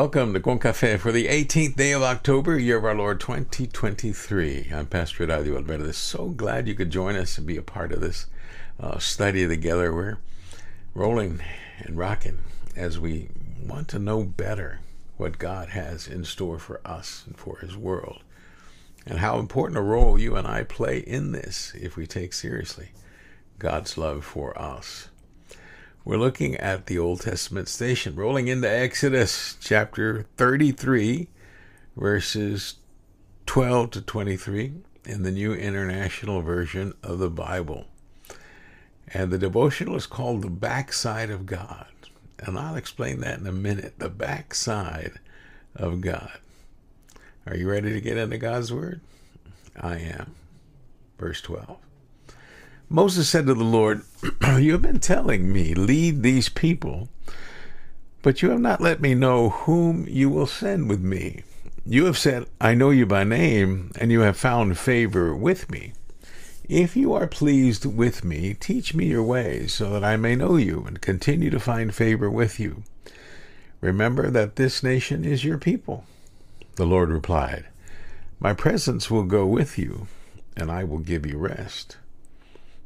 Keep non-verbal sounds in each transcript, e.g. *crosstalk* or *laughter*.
Welcome to Con Cafe for the 18th day of October, year of our Lord 2023. I'm Pastor Eladio Valverde. So glad you could join us and be a part of this uh, study together. We're rolling and rocking as we want to know better what God has in store for us and for His world, and how important a role you and I play in this if we take seriously God's love for us. We're looking at the Old Testament station, rolling into Exodus chapter 33, verses 12 to 23 in the New International Version of the Bible. And the devotional is called The Backside of God. And I'll explain that in a minute. The backside of God. Are you ready to get into God's Word? I am. Verse 12. Moses said to the Lord, *clears throat* You have been telling me, lead these people, but you have not let me know whom you will send with me. You have said, I know you by name, and you have found favor with me. If you are pleased with me, teach me your ways, so that I may know you and continue to find favor with you. Remember that this nation is your people. The Lord replied, My presence will go with you, and I will give you rest.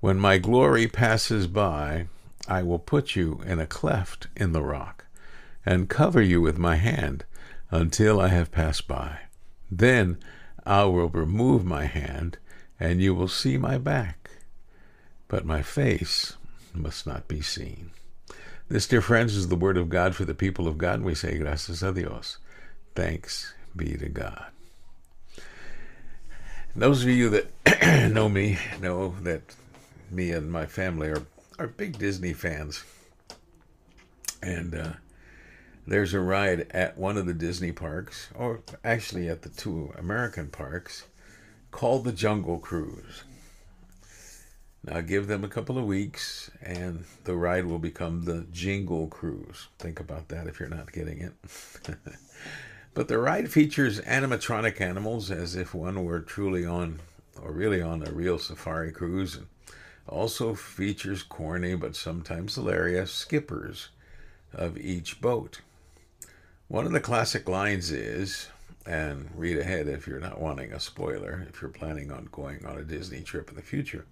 When my glory passes by, I will put you in a cleft in the rock, and cover you with my hand until I have passed by. Then I will remove my hand, and you will see my back, but my face must not be seen. This, dear friends, is the word of God for the people of God, and we say, Gracias a Dios. Thanks be to God. Those of you that *clears throat* know me know that me and my family are, are big Disney fans. And uh, there's a ride at one of the Disney parks, or actually at the two American parks, called the Jungle Cruise. Now give them a couple of weeks, and the ride will become the Jingle Cruise. Think about that if you're not getting it. *laughs* but the ride features animatronic animals as if one were truly on, or really on, a real safari cruise. And also features corny but sometimes hilarious skippers of each boat. One of the classic lines is, and read ahead if you're not wanting a spoiler, if you're planning on going on a Disney trip in the future.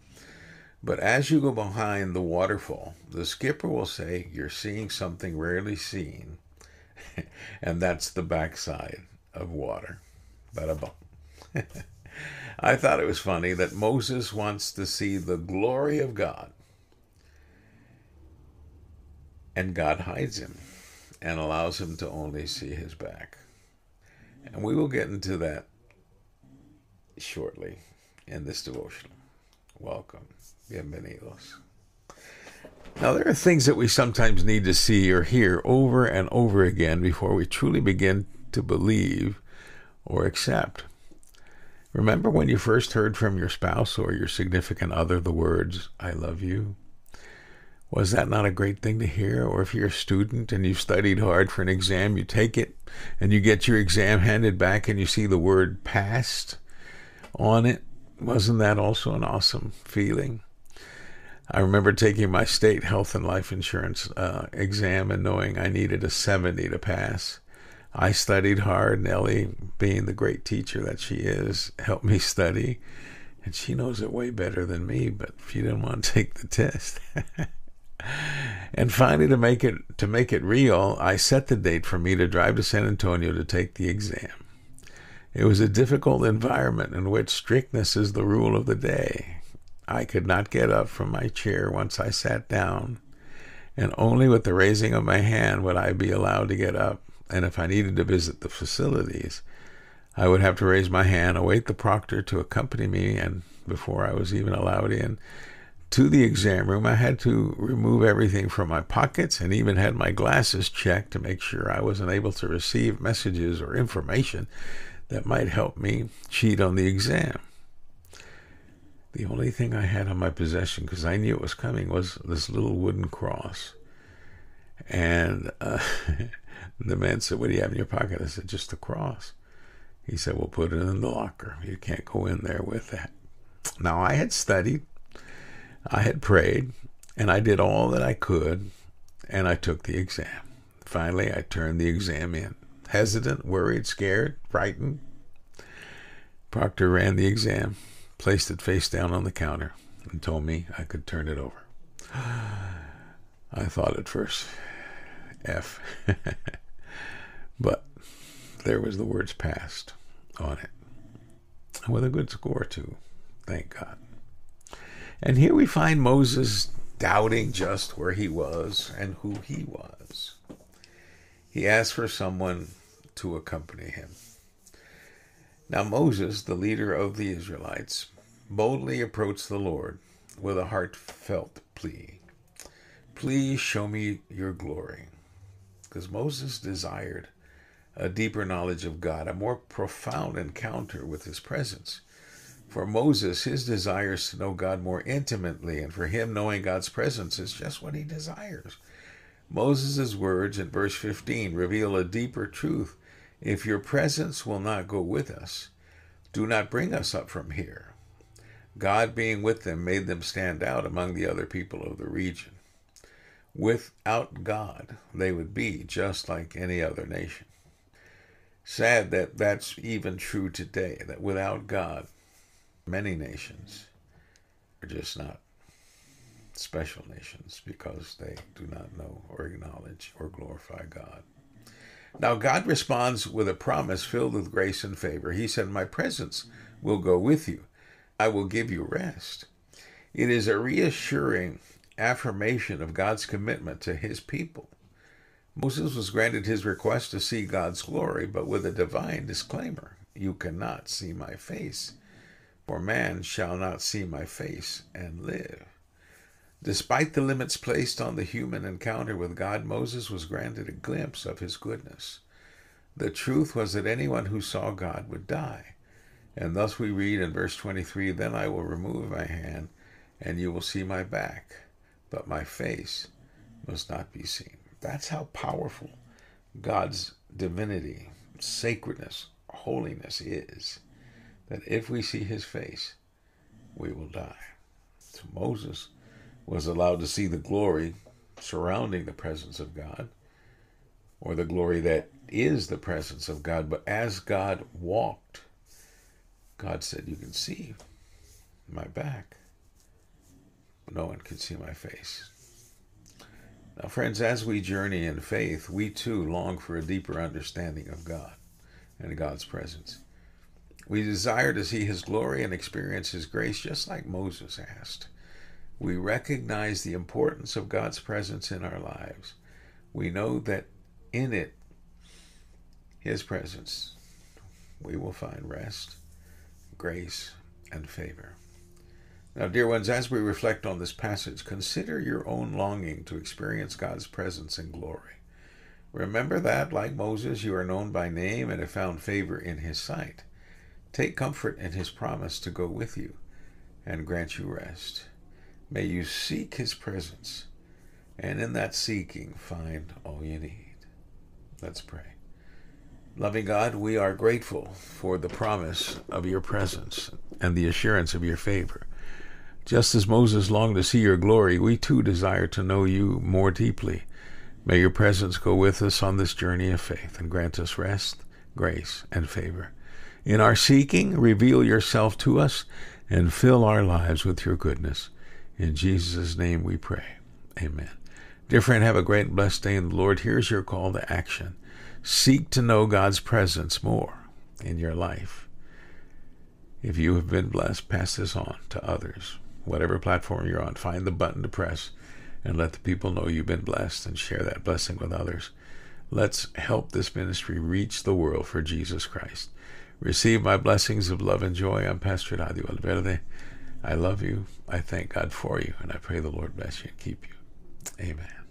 But as you go behind the waterfall, the skipper will say, You're seeing something rarely seen, *laughs* and that's the backside of water. Bada bum. *laughs* I thought it was funny that Moses wants to see the glory of God. And God hides him and allows him to only see his back. And we will get into that shortly in this devotional. Welcome. Bienvenidos. Now, there are things that we sometimes need to see or hear over and over again before we truly begin to believe or accept. Remember when you first heard from your spouse or your significant other the words, I love you? Was that not a great thing to hear? Or if you're a student and you've studied hard for an exam, you take it and you get your exam handed back and you see the word passed on it. Wasn't that also an awesome feeling? I remember taking my state health and life insurance uh, exam and knowing I needed a 70 to pass. I studied hard. Nellie, being the great teacher that she is, helped me study. And she knows it way better than me, but she didn't want to *laughs* take the test. and finally to make it to make it real, I set the date for me to drive to San Antonio to take the exam. It was a difficult environment in which strictness is the rule of the day. I could not get up from my chair once I sat down, and only with the raising of my hand would I be allowed to get up. And if I needed to visit the facilities, I would have to raise my hand, await the proctor to accompany me, and before I was even allowed in to the exam room, I had to remove everything from my pockets and even had my glasses checked to make sure I wasn't able to receive messages or information that might help me cheat on the exam. The only thing I had on my possession, because I knew it was coming, was this little wooden cross. And uh, *laughs* the man said, What do you have in your pocket? I said, Just the cross. He said, Well, put it in the locker. You can't go in there with that. Now, I had studied, I had prayed, and I did all that I could, and I took the exam. Finally, I turned the exam in. Hesitant, worried, scared, frightened. Proctor ran the exam, placed it face down on the counter, and told me I could turn it over. *gasps* I thought at first, F. *laughs* but there was the words passed on it. With a good score, too. Thank God. And here we find Moses doubting just where he was and who he was. He asked for someone to accompany him. Now, Moses, the leader of the Israelites, boldly approached the Lord with a heartfelt plea Please show me your glory. Because Moses desired a deeper knowledge of God, a more profound encounter with his presence. For Moses, his desire is to know God more intimately, and for him, knowing God's presence is just what he desires. Moses' words in verse 15 reveal a deeper truth. If your presence will not go with us, do not bring us up from here. God being with them made them stand out among the other people of the region. Without God, they would be just like any other nation. Sad that that's even true today, that without God, many nations are just not special nations because they do not know or acknowledge or glorify God. Now, God responds with a promise filled with grace and favor. He said, My presence will go with you, I will give you rest. It is a reassuring affirmation of God's commitment to his people. Moses was granted his request to see God's glory, but with a divine disclaimer You cannot see my face, for man shall not see my face and live. Despite the limits placed on the human encounter with God, Moses was granted a glimpse of his goodness. The truth was that anyone who saw God would die. And thus we read in verse 23 Then I will remove my hand, and you will see my back but my face must not be seen. That's how powerful God's divinity, sacredness, holiness is. That if we see his face, we will die. So Moses was allowed to see the glory surrounding the presence of God, or the glory that is the presence of God. But as God walked, God said, You can see my back no one can see my face. Now, friends, as we journey in faith, we too long for a deeper understanding of God and God's presence. We desire to see His glory and experience His grace just like Moses asked. We recognize the importance of God's presence in our lives. We know that in it, His presence, we will find rest, grace, and favor. Now, dear ones, as we reflect on this passage, consider your own longing to experience God's presence and glory. Remember that, like Moses, you are known by name and have found favor in his sight. Take comfort in his promise to go with you and grant you rest. May you seek his presence, and in that seeking find all you need. Let's pray. Loving God, we are grateful for the promise of your presence and the assurance of your favor. Just as Moses longed to see your glory, we too desire to know you more deeply. May your presence go with us on this journey of faith and grant us rest, grace, and favor. In our seeking, reveal yourself to us and fill our lives with your goodness. In Jesus' name we pray. Amen. Dear friend, have a great and blessed day in the Lord. Here's your call to action. Seek to know God's presence more in your life. If you have been blessed, pass this on to others. Whatever platform you're on, find the button to press and let the people know you've been blessed and share that blessing with others. Let's help this ministry reach the world for Jesus Christ. Receive my blessings of love and joy. I'm Pastor Eladio Valverde. I love you. I thank God for you, and I pray the Lord bless you and keep you. Amen.